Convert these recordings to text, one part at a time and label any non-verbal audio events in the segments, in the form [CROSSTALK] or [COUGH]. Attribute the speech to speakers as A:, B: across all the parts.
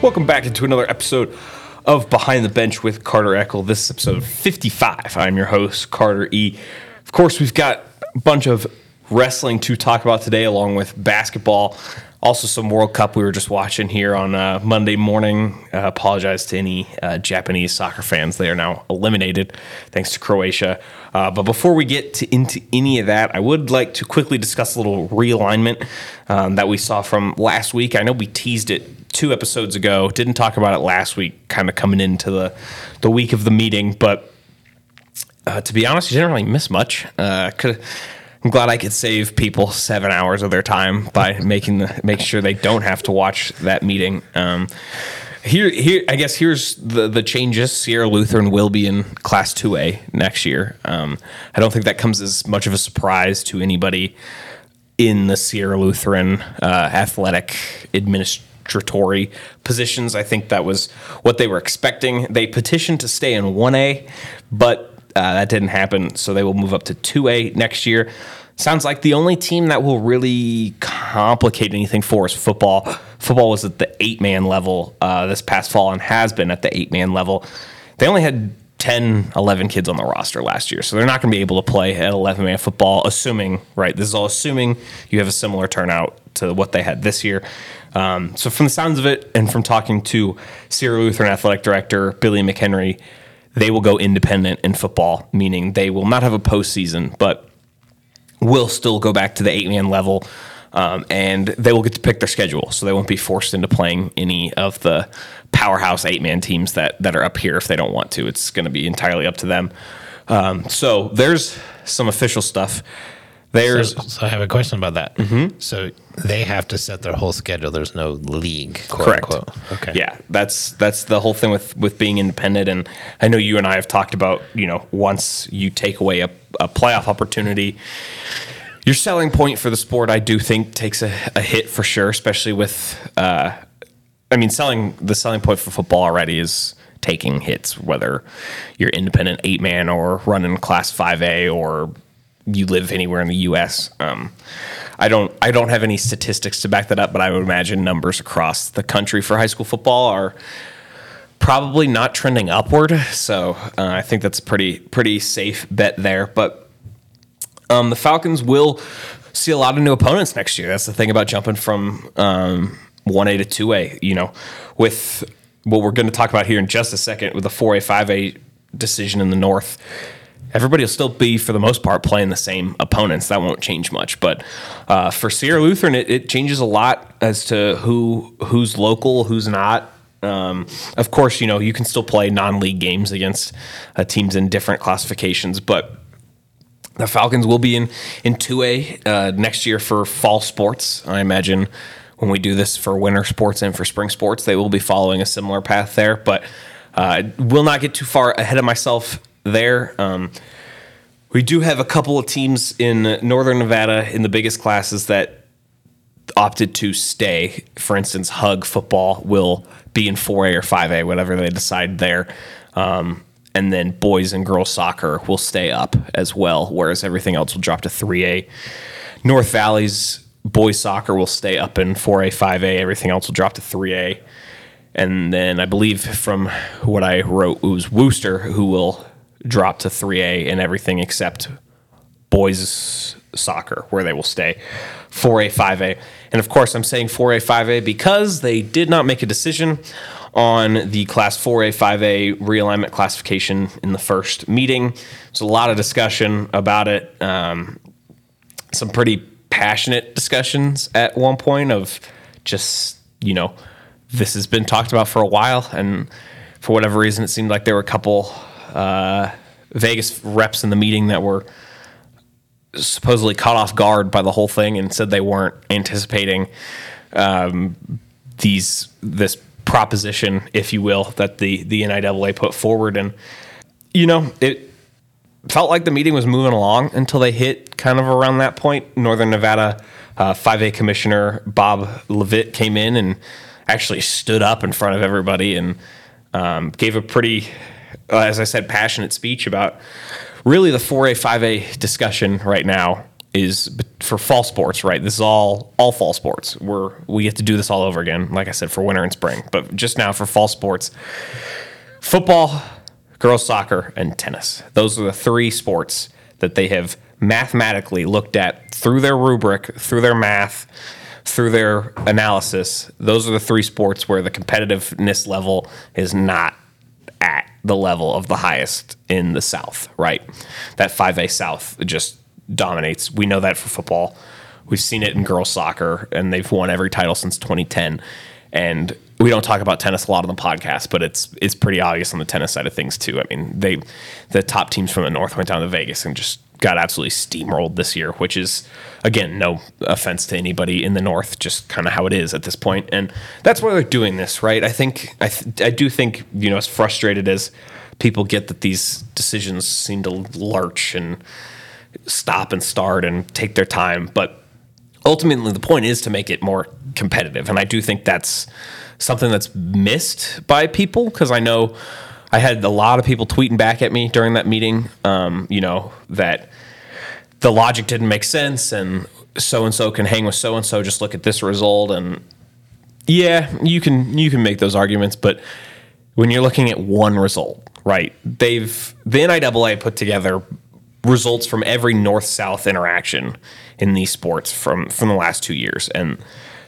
A: Welcome back into another episode of Behind the Bench with Carter Eckl. This is episode 55. I'm your host, Carter E. Of course, we've got a bunch of wrestling to talk about today, along with basketball. Also, some World Cup we were just watching here on uh, Monday morning. Uh, apologize to any uh, Japanese soccer fans. They are now eliminated thanks to Croatia. Uh, but before we get to, into any of that, I would like to quickly discuss a little realignment um, that we saw from last week. I know we teased it two episodes ago. Didn't talk about it last week, kind of coming into the the week of the meeting. But uh, to be honest, you didn't really miss much. Uh, could I'm glad I could save people seven hours of their time by making the make sure they don't have to watch that meeting. Um, here, here, I guess here's the the changes. Sierra Lutheran will be in Class Two A next year. Um, I don't think that comes as much of a surprise to anybody in the Sierra Lutheran uh, athletic administratory positions. I think that was what they were expecting. They petitioned to stay in 1A, but uh, that didn't happen, so they will move up to 2A next year. Sounds like the only team that will really complicate anything for us football. Football was at the eight man level uh, this past fall and has been at the eight man level. They only had 10, 11 kids on the roster last year. So they're not going to be able to play at 11 man football, assuming, right? This is all assuming you have a similar turnout to what they had this year. Um, so, from the sounds of it, and from talking to Sierra Lutheran Athletic Director Billy McHenry, they will go independent in football, meaning they will not have a postseason, but will still go back to the eight man level. Um, and they will get to pick their schedule, so they won't be forced into playing any of the powerhouse eight man teams that that are up here if they don't want to. It's going to be entirely up to them. Um, so there's some official stuff. There's
B: So, so I have a question about that. Mm-hmm. So they have to set their whole schedule. There's no league, quote
A: Correct.
B: unquote. Okay.
A: Yeah, that's that's the whole thing with with being independent. And I know you and I have talked about you know once you take away a, a playoff opportunity, your selling point for the sport I do think takes a, a hit for sure, especially with. Uh, I mean, selling the selling point for football already is taking hits, whether you're independent eight man or running class five A or you live anywhere in the U.S. Um, I don't I don't have any statistics to back that up, but I would imagine numbers across the country for high school football are probably not trending upward. So uh, I think that's a pretty pretty safe bet there. But um, the Falcons will see a lot of new opponents next year. That's the thing about jumping from um, 1A to 2A. You know, with what we're going to talk about here in just a second with the 4A 5A decision in the North. Everybody will still be, for the most part, playing the same opponents. That won't change much. But uh, for Sierra Lutheran, it, it changes a lot as to who who's local, who's not. Um, of course, you know you can still play non-league games against uh, teams in different classifications, but the Falcons will be in in two A uh, next year for fall sports. I imagine when we do this for winter sports and for spring sports, they will be following a similar path there. But uh, will not get too far ahead of myself there. Um, we do have a couple of teams in Northern Nevada in the biggest classes that opted to stay. For instance, Hug football will be in 4A or 5A, whatever they decide there. Um, and then boys and girls soccer will stay up as well, whereas everything else will drop to 3A. North Valley's boys soccer will stay up in 4A, 5A. Everything else will drop to 3A. And then I believe from what I wrote, it was Wooster who will drop to 3A and everything except boys soccer, where they will stay 4A, 5A. And of course, I'm saying 4A, 5A because they did not make a decision on the Class 4A, 5A realignment classification in the first meeting. There's a lot of discussion about it. Um, some pretty passionate discussions at one point of just, you know, this has been talked about for a while. And for whatever reason, it seemed like there were a couple uh, Vegas reps in the meeting that were supposedly caught off guard by the whole thing and said they weren't anticipating um, these this proposition, if you will, that the the NIAA put forward, and you know it felt like the meeting was moving along until they hit kind of around that point. Northern Nevada uh, 5A Commissioner Bob Levitt came in and actually stood up in front of everybody and um, gave a pretty, Uh, as I said, passionate speech about really the 4A 5A discussion right now is for fall sports, right? This is all all fall sports. We're we get to do this all over again, like I said, for winter and spring. But just now for fall sports, football, girls soccer, and tennis. Those are the three sports that they have mathematically looked at through their rubric, through their math, through their analysis. Those are the three sports where the competitiveness level is not at the level of the highest in the South, right? That 5A South just dominates. We know that for football. We've seen it in girls soccer, and they've won every title since 2010. And we don't talk about tennis a lot on the podcast, but it's it's pretty obvious on the tennis side of things too. I mean, they the top teams from the north went down to Vegas and just got absolutely steamrolled this year, which is again no offense to anybody in the north, just kind of how it is at this point, and that's why they're doing this, right? I think I th- I do think you know as frustrated as people get that these decisions seem to lurch and stop and start and take their time, but ultimately the point is to make it more competitive, and I do think that's something that's missed by people because I know I had a lot of people tweeting back at me during that meeting, um, you know, that the logic didn't make sense and so and so can hang with so and so. Just look at this result, and yeah, you can you can make those arguments, but when you're looking at one result, right? They've the NIAA put together results from every north south interaction in these sports from from the last two years, and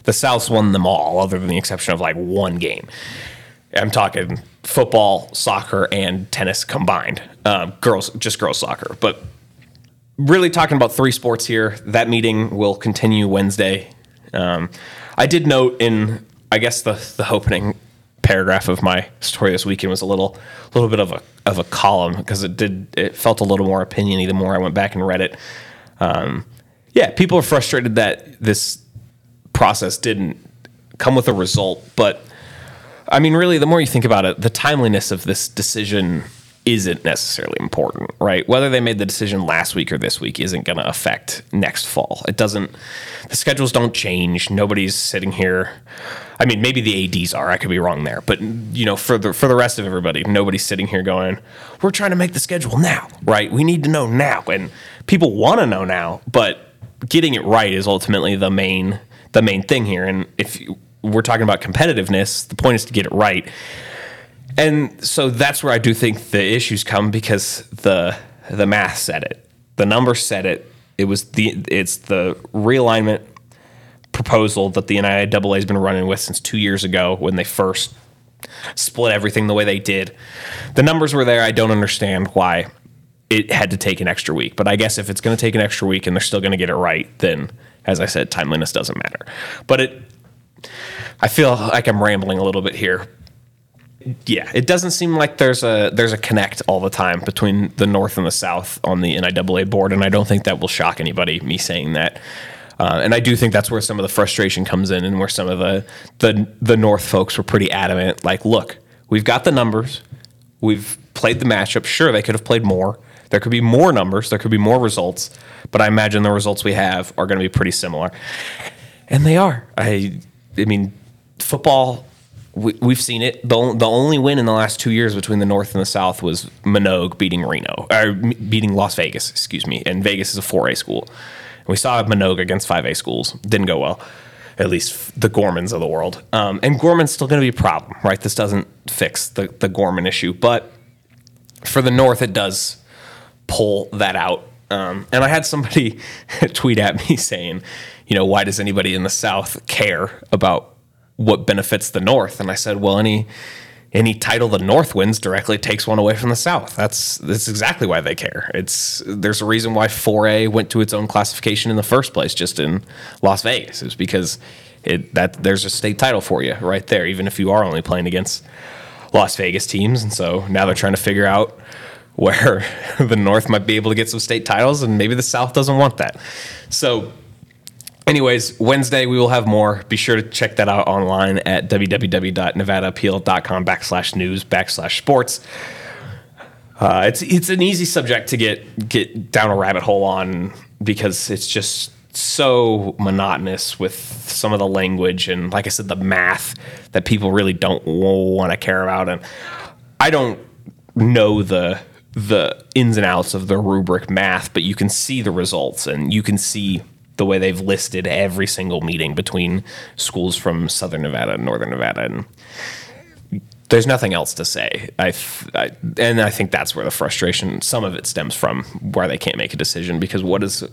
A: the South's won them all, other than the exception of like one game. I'm talking football, soccer, and tennis combined. Um, girls, just girls soccer, but really talking about three sports here. That meeting will continue Wednesday. Um, I did note in, I guess the the opening paragraph of my story this weekend was a little, a little bit of a of a column because it did it felt a little more opiniony the more I went back and read it. Um, yeah, people are frustrated that this process didn't come with a result, but I mean, really, the more you think about it, the timeliness of this decision isn't necessarily important, right? Whether they made the decision last week or this week isn't going to affect next fall. It doesn't, the schedules don't change. Nobody's sitting here. I mean, maybe the ADs are. I could be wrong there, but you know, for the for the rest of everybody, nobody's sitting here going, "We're trying to make the schedule now, right? We need to know now." And people want to know now, but getting it right is ultimately the main the main thing here. And if we're talking about competitiveness, the point is to get it right. And so that's where I do think the issues come because the the math said it, the numbers said it. It was the it's the realignment proposal that the NIAA has been running with since two years ago when they first split everything the way they did. The numbers were there. I don't understand why it had to take an extra week, but I guess if it's going to take an extra week and they're still going to get it right, then as I said, timeliness doesn't matter. But it, I feel like I'm rambling a little bit here. Yeah, it doesn't seem like there's a there's a connect all the time between the North and the South on the NIAA board, and I don't think that will shock anybody. Me saying that, uh, and I do think that's where some of the frustration comes in, and where some of the the the North folks were pretty adamant. Like, look, we've got the numbers, we've played the matchup. Sure, they could have played more. There could be more numbers, there could be more results, but I imagine the results we have are going to be pretty similar, and they are. I I mean, football. We, we've seen it. The, the only win in the last two years between the North and the South was Manogue beating Reno, or beating Las Vegas, excuse me. And Vegas is a 4A school. And we saw Manogue against 5A schools. Didn't go well, at least the Gormans of the world. Um, and Gorman's still going to be a problem, right? This doesn't fix the, the Gorman issue. But for the North, it does pull that out. Um, and I had somebody [LAUGHS] tweet at me saying, you know, why does anybody in the South care about what benefits the North? And I said, well, any any title the North wins directly takes one away from the South. That's that's exactly why they care. It's there's a reason why 4A went to its own classification in the first place, just in Las Vegas, is because it that there's a state title for you right there, even if you are only playing against Las Vegas teams. And so now they're trying to figure out where [LAUGHS] the North might be able to get some state titles, and maybe the South doesn't want that. So anyways, Wednesday we will have more. Be sure to check that out online at www.nevadaappeal.com backslash news backslash sports. Uh, it's it's an easy subject to get get down a rabbit hole on because it's just so monotonous with some of the language and like I said the math that people really don't want to care about and I don't know the the ins and outs of the rubric math but you can see the results and you can see the way they've listed every single meeting between schools from Southern Nevada and Northern Nevada, and there's nothing else to say. I, I, and I think that's where the frustration, some of it stems from, where they can't make a decision because what is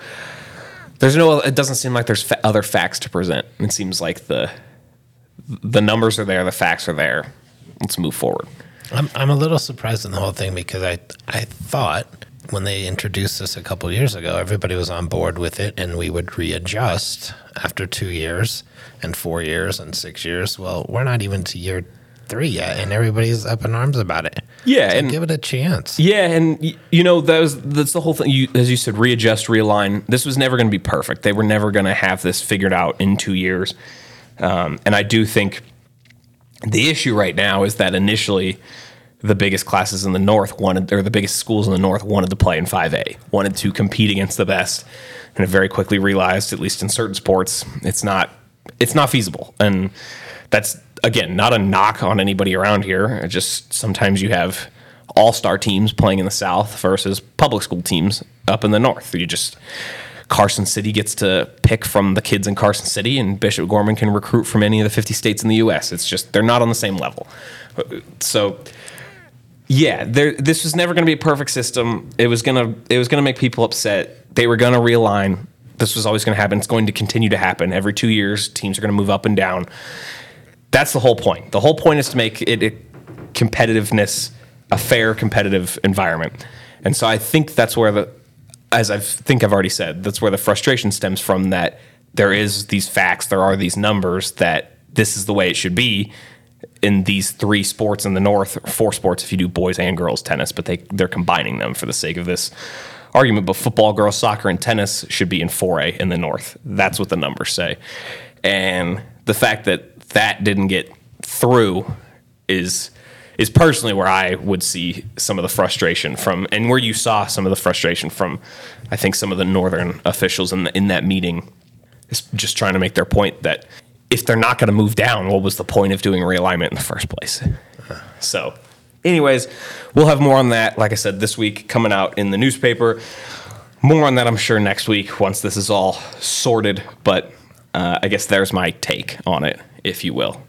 A: there's no. It doesn't seem like there's fa- other facts to present. It seems like the the numbers are there, the facts are there. Let's move forward.
B: I'm I'm a little surprised in the whole thing because I I thought when they introduced this a couple years ago, everybody was on board with it, and we would readjust after two years and four years and six years. Well, we're not even to year three yet, and everybody's up in arms about it.
A: Yeah,
B: So
A: and
B: give it a chance.
A: Yeah, and you know that was that's the whole thing. You, as you said, readjust, realign. This was never going to be perfect. They were never going to have this figured out in two years. Um, and I do think the issue right now is that initially the biggest classes in the north wanted, or the biggest schools in the north wanted to play in 5A, wanted to compete against the best, and have very quickly realized, at least in certain sports, it's not it's not feasible. And that's again not a knock on anybody around here. It just sometimes you have all star teams playing in the south versus public school teams up in the north. You just Carson City gets to pick from the kids in Carson City, and Bishop Gorman can recruit from any of the 50 states in the U.S. It's just they're not on the same level. So, yeah, there. This was never going to be a perfect system. It was gonna. It was gonna make people upset. They were going to realign. This was always going to happen. It's going to continue to happen every two years. Teams are going to move up and down. That's the whole point. The whole point is to make it a competitiveness, a fair competitive environment. And so I think that's where the, as I think I've already said, that's where the frustration stems from. That there is these facts, there are these numbers that this is the way it should be in these three sports in the north, four sports if you do boys and girls tennis, but they they're combining them for the sake of this argument. But football, girls soccer, and tennis should be in 4A in the north. That's what the numbers say. And the fact that that didn't get through is is personally where I would see some of the frustration from, and where you saw some of the frustration from. I think some of the northern officials in the, in that meeting is just trying to make their point that if they're not going to move down, what was the point of doing realignment in the first place? So, anyways, we'll have more on that. Like I said, this week coming out in the newspaper. More on that, I'm sure, next week once this is all sorted. But uh, I guess there's my take on it, if you will.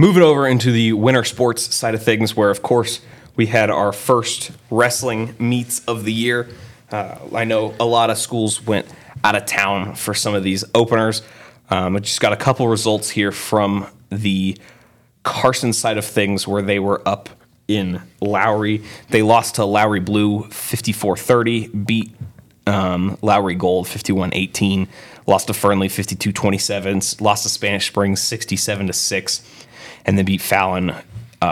A: Moving over into the winter sports side of things, where of course we had our first wrestling meets of the year. Uh, I know a lot of schools went out of town for some of these openers. Um, I just got a couple results here from the Carson side of things where they were up in Lowry. They lost to Lowry Blue 54 30, beat um, Lowry Gold 51 18, lost to Fernley 52 27, lost to Spanish Springs 67 to 6, and then beat Fallon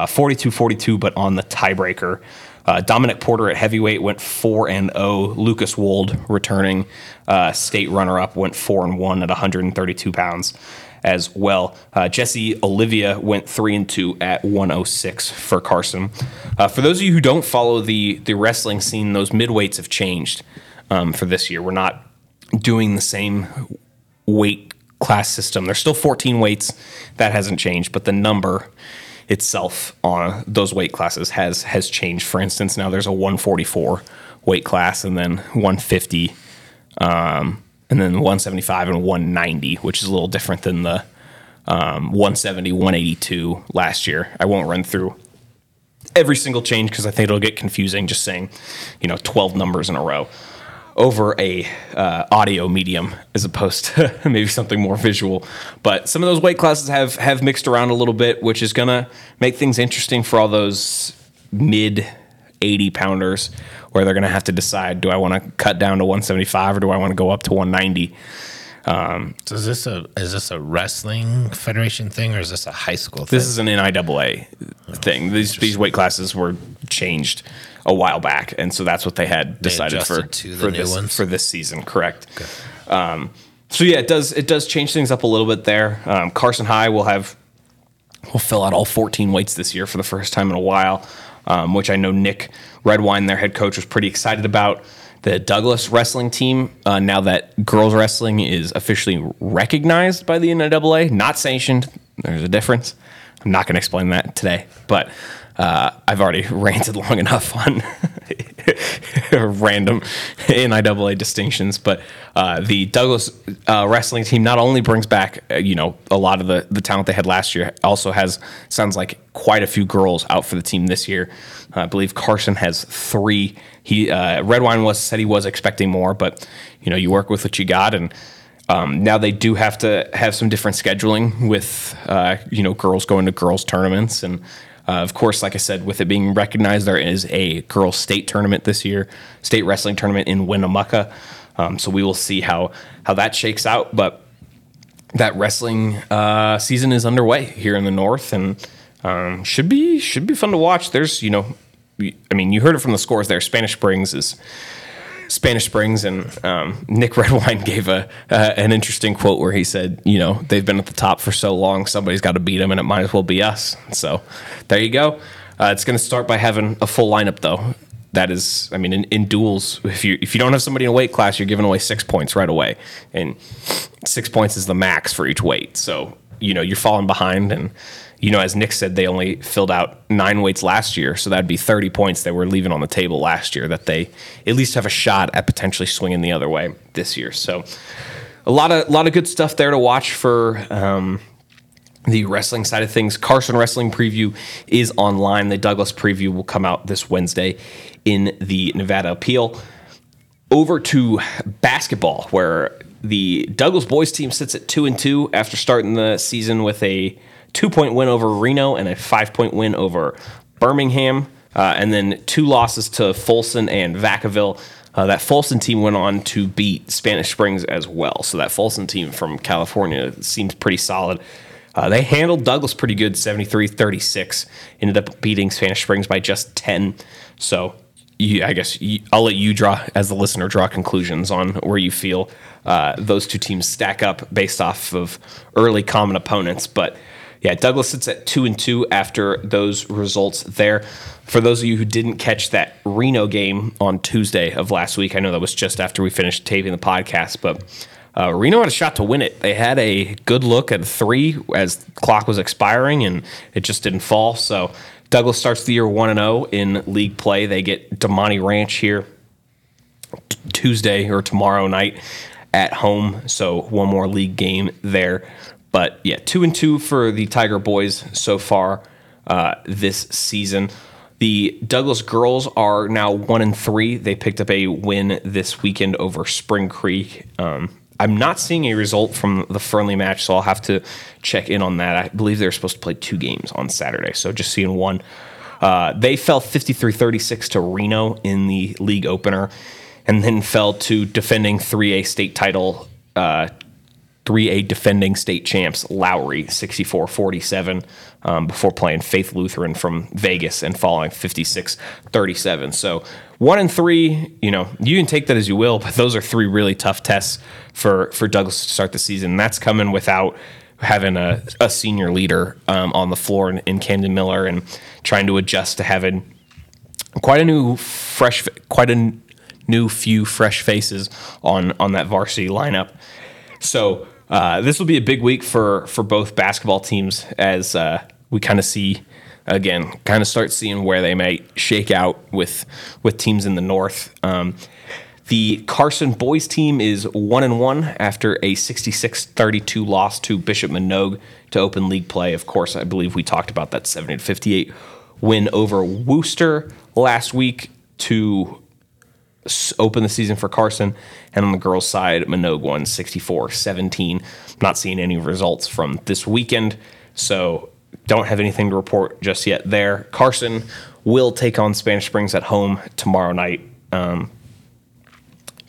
A: 42 42, but on the tiebreaker. Uh, Dominic Porter at heavyweight went four and zero. Lucas Wold, returning uh, state runner-up, went four and one at 132 pounds as well. Uh, Jesse Olivia went three and two at 106 for Carson. Uh, for those of you who don't follow the the wrestling scene, those midweights have changed um, for this year. We're not doing the same weight class system. There's still 14 weights. That hasn't changed, but the number itself on those weight classes has has changed. For instance, now there's a 144 weight class and then 150 um, and then 175 and 190, which is a little different than the um, 170, 182 last year. I won't run through every single change because I think it'll get confusing just saying, you know, 12 numbers in a row over a uh, audio medium as opposed to [LAUGHS] maybe something more visual. But some of those weight classes have have mixed around a little bit, which is gonna make things interesting for all those mid 80 pounders where they're gonna have to decide: do I want to cut down to 175 or do I want to go up to 190?
B: So is this a is this a wrestling federation thing or is this a high school thing?
A: This is an NIAA thing. These these weight classes were changed a while back, and so that's what they had decided for
B: to the
A: for
B: new
A: this
B: ones?
A: for this season. Correct. Um, so yeah, it does it does change things up a little bit there. Um, Carson High will have will fill out all 14 weights this year for the first time in a while, um, which I know Nick Redwine, their head coach, was pretty excited about. The Douglas wrestling team, uh, now that girls wrestling is officially recognized by the NIAA, not sanctioned, there's a difference. I'm not going to explain that today, but uh, I've already [LAUGHS] ranted long enough on [LAUGHS] random NIAA distinctions. But uh, the Douglas uh, wrestling team not only brings back uh, you know a lot of the the talent they had last year, also has sounds like quite a few girls out for the team this year. I believe Carson has three. He uh, Redwine was said he was expecting more, but you know you work with what you got and. Um, now they do have to have some different scheduling with uh, you know girls going to girls tournaments and uh, of course, like I said, with it being recognized, there is a girls' state tournament this year, state wrestling tournament in Winnemucca. Um, so we will see how how that shakes out. But that wrestling uh, season is underway here in the north, and um, should be should be fun to watch. There's you know, I mean, you heard it from the scores there. Spanish Springs is Spanish Springs, and um, Nick [LAUGHS] Redwine gave a uh, an interesting quote where he said, "You know, they've been at the top for so long, somebody's got to beat them, and it might as well be us." So there you go. Uh, it's going to start by having a full lineup, though. That is, I mean, in, in duels, if you if you don't have somebody in a weight class, you're giving away six points right away, and six points is the max for each weight. So you know you're falling behind, and you know, as Nick said, they only filled out nine weights last year, so that'd be 30 points they were leaving on the table last year that they at least have a shot at potentially swinging the other way this year. So a lot of a lot of good stuff there to watch for. Um, the wrestling side of things. Carson Wrestling Preview is online. The Douglas Preview will come out this Wednesday in the Nevada Appeal. Over to basketball, where the Douglas boys team sits at two and two after starting the season with a two point win over Reno and a five point win over Birmingham, uh, and then two losses to Folsom and Vacaville. Uh, that Folsom team went on to beat Spanish Springs as well. So that Folsom team from California seems pretty solid. Uh, they handled Douglas pretty good, 73 36. Ended up beating Spanish Springs by just 10. So you, I guess you, I'll let you draw, as the listener, draw conclusions on where you feel uh, those two teams stack up based off of early common opponents. But yeah, Douglas sits at two and two after those results there. For those of you who didn't catch that Reno game on Tuesday of last week, I know that was just after we finished taping the podcast, but uh, Reno had a shot to win it. They had a good look at three as clock was expiring, and it just didn't fall. So Douglas starts the year one and zero oh in league play. They get Damonte Ranch here t- Tuesday or tomorrow night at home. So one more league game there. But yeah, two and two for the Tiger boys so far uh, this season. The Douglas girls are now one and three. They picked up a win this weekend over Spring Creek. Um, I'm not seeing a result from the Fernley match, so I'll have to check in on that. I believe they're supposed to play two games on Saturday, so just seeing one. Uh, they fell 53 36 to Reno in the league opener and then fell to defending 3A state title uh, 3A defending state champs Lowry 64 47 um, before playing Faith Lutheran from Vegas and falling 56 37. So, one and three, you know, you can take that as you will, but those are three really tough tests for, for Douglas to start the season. That's coming without having a, a senior leader um, on the floor in, in Camden Miller and trying to adjust to having quite a new, fresh, quite a new few fresh faces on, on that varsity lineup. So, uh, this will be a big week for for both basketball teams as uh, we kind of see again, kind of start seeing where they might shake out with with teams in the north. Um, the Carson boys team is one and one after a 66-32 loss to Bishop Manogue to open league play. Of course, I believe we talked about that 70 58 win over Wooster last week to open the season for Carson. And on the girls' side, Manogue won 64 17. Not seeing any results from this weekend, so don't have anything to report just yet there. Carson will take on Spanish Springs at home tomorrow night. Um,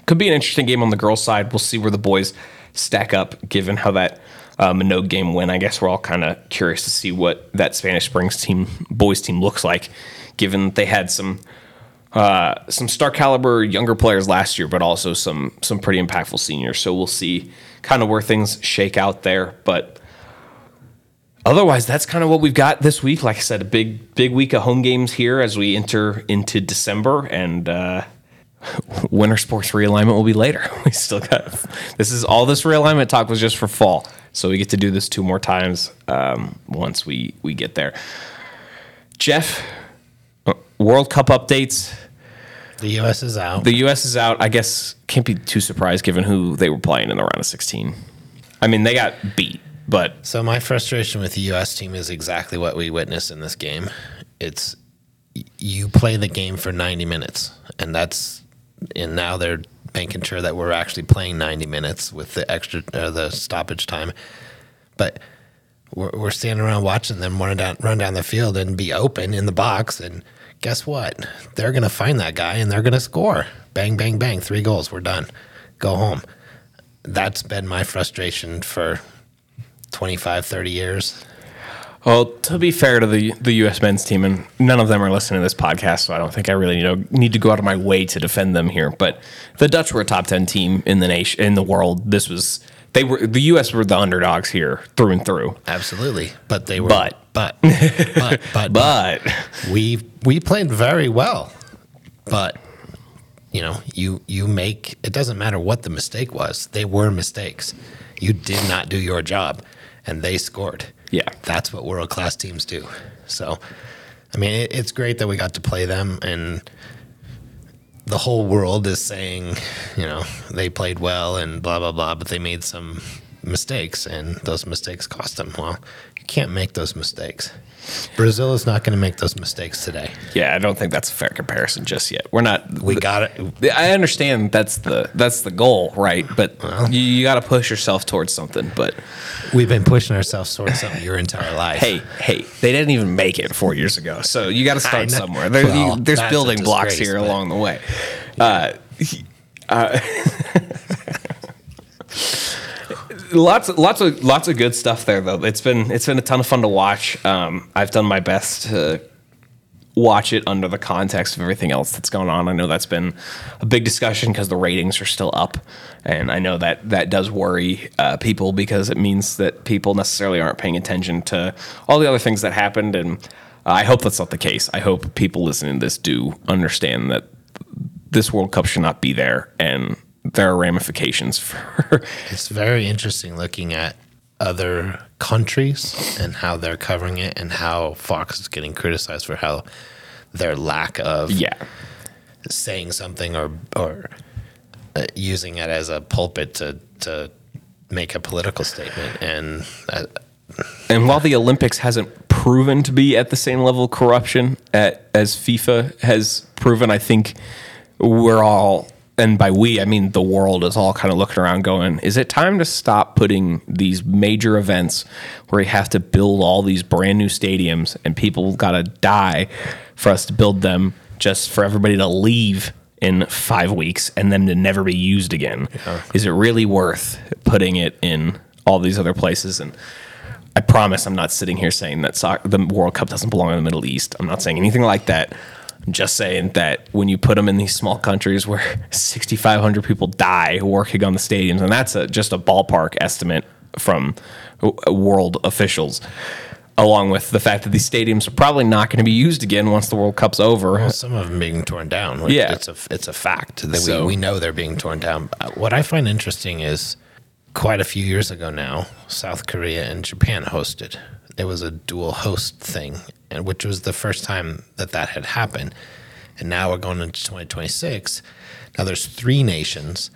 A: could be an interesting game on the girls' side. We'll see where the boys stack up, given how that uh, Manogue game went. I guess we're all kind of curious to see what that Spanish Springs team, boys team, looks like, given they had some uh, some star caliber younger players last year, but also some some pretty impactful seniors. So we'll see kind of where things shake out there. But otherwise, that's kind of what we've got this week. Like I said, a big big week of home games here as we enter into December, and uh, [LAUGHS] winter sports realignment will be later. [LAUGHS] We still got this is all this realignment talk was just for fall, so we get to do this two more times um, once we we get there. Jeff, World Cup updates
B: The U.S. is out.
A: The U.S. is out. I guess can't be too surprised given who they were playing in the round of 16. I mean, they got beat, but
B: So my frustration with the U.S. team is exactly what we witnessed in this game. It's you play the game for 90 minutes, and that's and now they're making sure that we're actually playing 90 minutes with the extra uh, the stoppage time. But we're, we're standing around watching them run down run down the field and be open in the box, and guess what? They're gonna find that guy and they're gonna score. Bang, bang, bang! Three goals. We're done. Go home. That's been my frustration for 25, 30 years.
A: Well, to be fair to the the U.S. men's team, and none of them are listening to this podcast, so I don't think I really you know, need to go out of my way to defend them here. But the Dutch were a top ten team in the nation in the world. This was they were the U.S. were the underdogs here through and through.
B: Absolutely, but they were.
A: But. [LAUGHS]
B: but, but, but,
A: But
B: we we played very well. But you know, you you make it doesn't matter what the mistake was. They were mistakes. You did not do your job, and they scored.
A: Yeah.
B: that's what world class teams do. So, I mean, it, it's great that we got to play them, and the whole world is saying, you know, they played well and blah blah blah, but they made some mistakes, and those mistakes cost them. Well, you can't make those mistakes. Brazil is not going to make those mistakes today.
A: yeah, I don't think that's a fair comparison just yet. We're not.
B: We got it.
A: I understand that's the that's the goal, right? But you, you got to push yourself towards something. But
B: We've been pushing ourselves towards something your entire life.
A: hey, hey, they didn't even make it four years ago, so you got to start somewhere. There,
B: Well,
A: you- there's building blocks here
B: but-
A: along the way. Uh, [LAUGHS] uh, [LAUGHS] lots, of, lots of, lots of good stuff there, though. It's been, it's been a ton of fun to watch. Um, I've done my best to watch it under the context of everything else that's going on. I know that's been a big discussion because the ratings are still up, and I know that that does worry uh, people because it means that people necessarily aren't paying attention to all the other things that happened. And I hope that's not the case. I hope people listening to this do understand that this World Cup should not be there, and there are ramifications for.
B: It's very interesting looking at other countries and how they're covering it and how Fox is getting criticized for how their lack of
A: yeah.
B: saying something or or uh, using it as a pulpit to to make a political statement and uh,
A: And while the Olympics hasn't proven to be at the same level of corruption at, as FIFA has proven, I think we're all, and by we, I mean the world is all kind of looking around going, is it time to stop putting these major events where you have to build all these brand new stadiums and people got to die for us to build them just for everybody to leave in five weeks and them to never be used again? Is it really worth putting it in all these other places? And I promise I'm not sitting here saying that soc- the World Cup doesn't belong in the Middle East. I'm not saying anything like that. I'm just saying that when you put them in these small countries where [LAUGHS] 6,500 people die working on the stadiums, and that's a, just a ballpark estimate from world officials, along with the fact that these stadiums are probably not going to be used again once the World Cup's over.
B: Well, some of them being torn down. which
A: Yeah.
B: it's a it's a fact that
A: So-
B: we, we know they're being torn down. Uh, What I find interesting is quite a few years ago now, South Korea and Japan hosted. It was a dual host thing, and which was the first time that that had happened. And now we're going into 2026. Now there's three nations,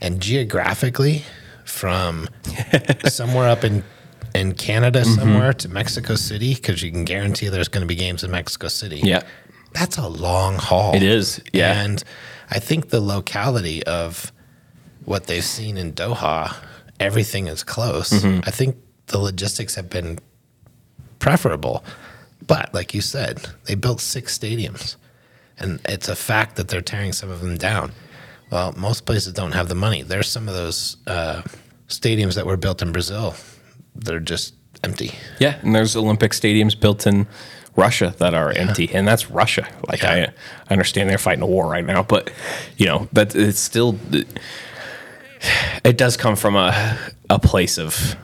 B: and geographically, from [LAUGHS] somewhere up in in Canada
A: Mm-hmm.
B: somewhere to Mexico City, because you can guarantee there's going to be games in Mexico City.
A: Yeah.
B: That's a long haul.
A: It is, yeah.
B: And I think the locality of what they've seen in Doha, everything is close.
A: Mm-hmm.
B: I think the logistics have been preferable. But like you said, they built six stadiums. And it's a fact that they're tearing some of them down. Well, most places don't have the money. There's some of those uh, stadiums that were built in Brazil. They're just empty.
A: Yeah, and there's Olympic stadiums built in Russia that are empty, and that's Russia. Like I,
B: Yeah.
A: I understand they're fighting a war right now, but you know that it's still it does come from a a place of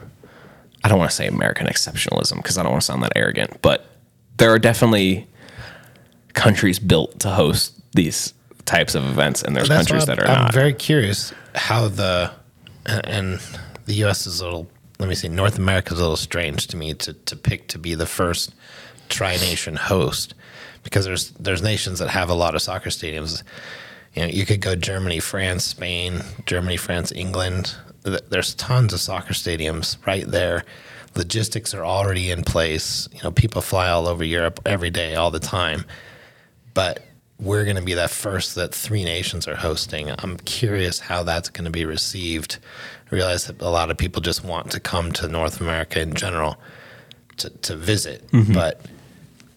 A: I don't want to say American exceptionalism because I don't want to sound that arrogant, but there are definitely countries built to host these types of events, and there's
B: That's
A: countries that are
B: I'm
A: not.
B: very curious how the and the U.S. is a little. Let me see. North America is a little strange to me to to pick to be the first tri-nation host because there's there's nations that have a lot of soccer stadiums. You know, you could go Germany, France, Spain, Germany, France, England. There's tons of soccer stadiums right there. Logistics are already in place. You know, people fly all over Europe every day, all the time. But we're going to be that first that three nations are hosting. I'm curious how that's going to be received. I realize that a lot of people just want to come to North America in general to, to visit, mm-hmm. but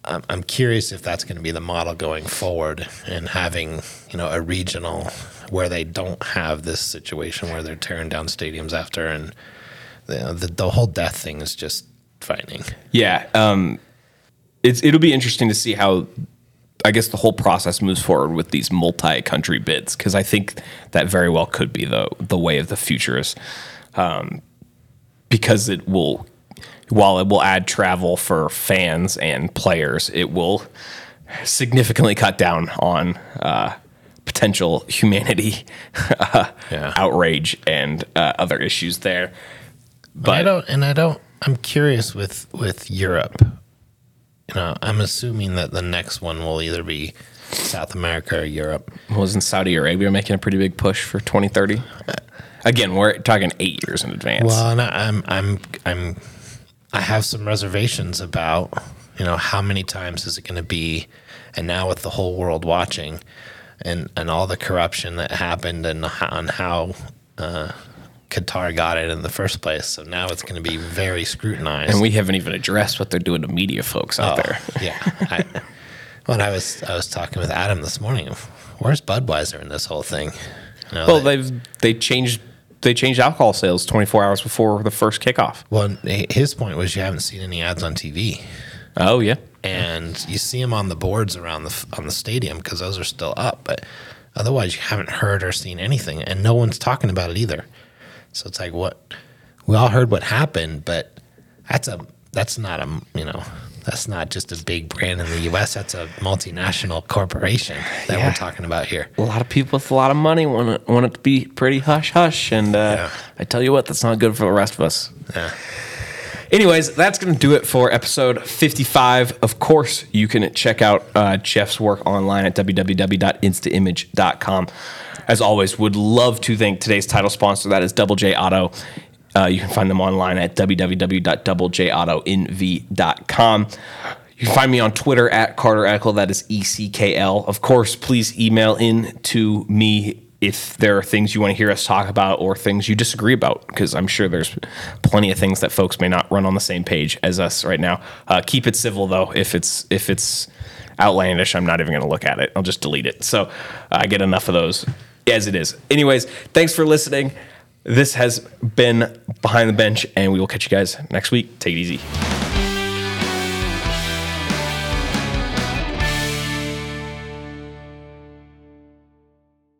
B: I'm, I'm curious if that's going to be the model going forward and having you know a regional where they don't have this situation where they're tearing down stadiums after and the the, the whole death thing is just frightening.
A: Yeah, um, it's it'll be interesting to see how I guess the whole process moves forward with these multi-country bids because I think that very well could be the the way of the future is um, because it will while it will add travel for fans and players, it will significantly cut down on uh, potential humanity [LAUGHS] uh,
B: Yeah.
A: outrage and uh, other issues there.
B: But I don't, and I don't. I'm curious with with Europe. You know, I'm assuming that the next one will either be South America or Europe.
A: wasn't Saudi Arabia making a pretty big push for 2030? Again, we're talking eight years in advance.
B: Well, and I- I'm I'm I'm I have some reservations about you know how many times is it going to be, and now with the whole world watching, and and all the corruption that happened and how, on how. Uh, Qatar got it in the first place, so now it's going to be very scrutinized.
A: and we haven't even addressed what they're doing to media folks out
B: Oh,
A: there. [LAUGHS]
B: yeah. I, when I was I was talking with Adam this morning, where's Budweiser in this whole thing? You know,
A: Well,
B: they-
A: they've they changed they changed alcohol sales 24 hours before the first kickoff.
B: well, his point was you haven't seen any ads on TV,
A: Oh yeah,
B: and you see them on the boards around the on the stadium because those are still up, but otherwise you haven't heard or seen anything, and no one's talking about it either. So it's like what we all heard what happened, but that's a that's not a you know. That's not just a big brand in the U.S. That's a multinational corporation that
A: Yeah.
B: we're talking about here.
A: a lot of people with a lot of money want it, want it to be pretty hush hush, and uh,
B: Yeah.
A: I tell you what, that's not good for the rest of us.
B: Yeah.
A: Anyways, that's going to do it for episode 55. Of course, you can check out uh, Jeff's work online at www.instaimage.com. As always, would love to thank today's title sponsor, that is Double J Auto. Uh, you can find them online at www.doublejautonv.com. You can find me on Twitter at Carter Eckl. That is E C K L. Of course, please email in to me if there are things you want to hear us talk about or things you disagree about, because I'm sure there's plenty of things that folks may not run on the same page as us right now. Uh, keep it civil though. If it's if it's outlandish, I'm not even going to look at it. I'll just delete it. So uh, I get enough of those as it is. Anyways, thanks for listening. This has been behind the bench, and we will catch you guys next week. Take it easy.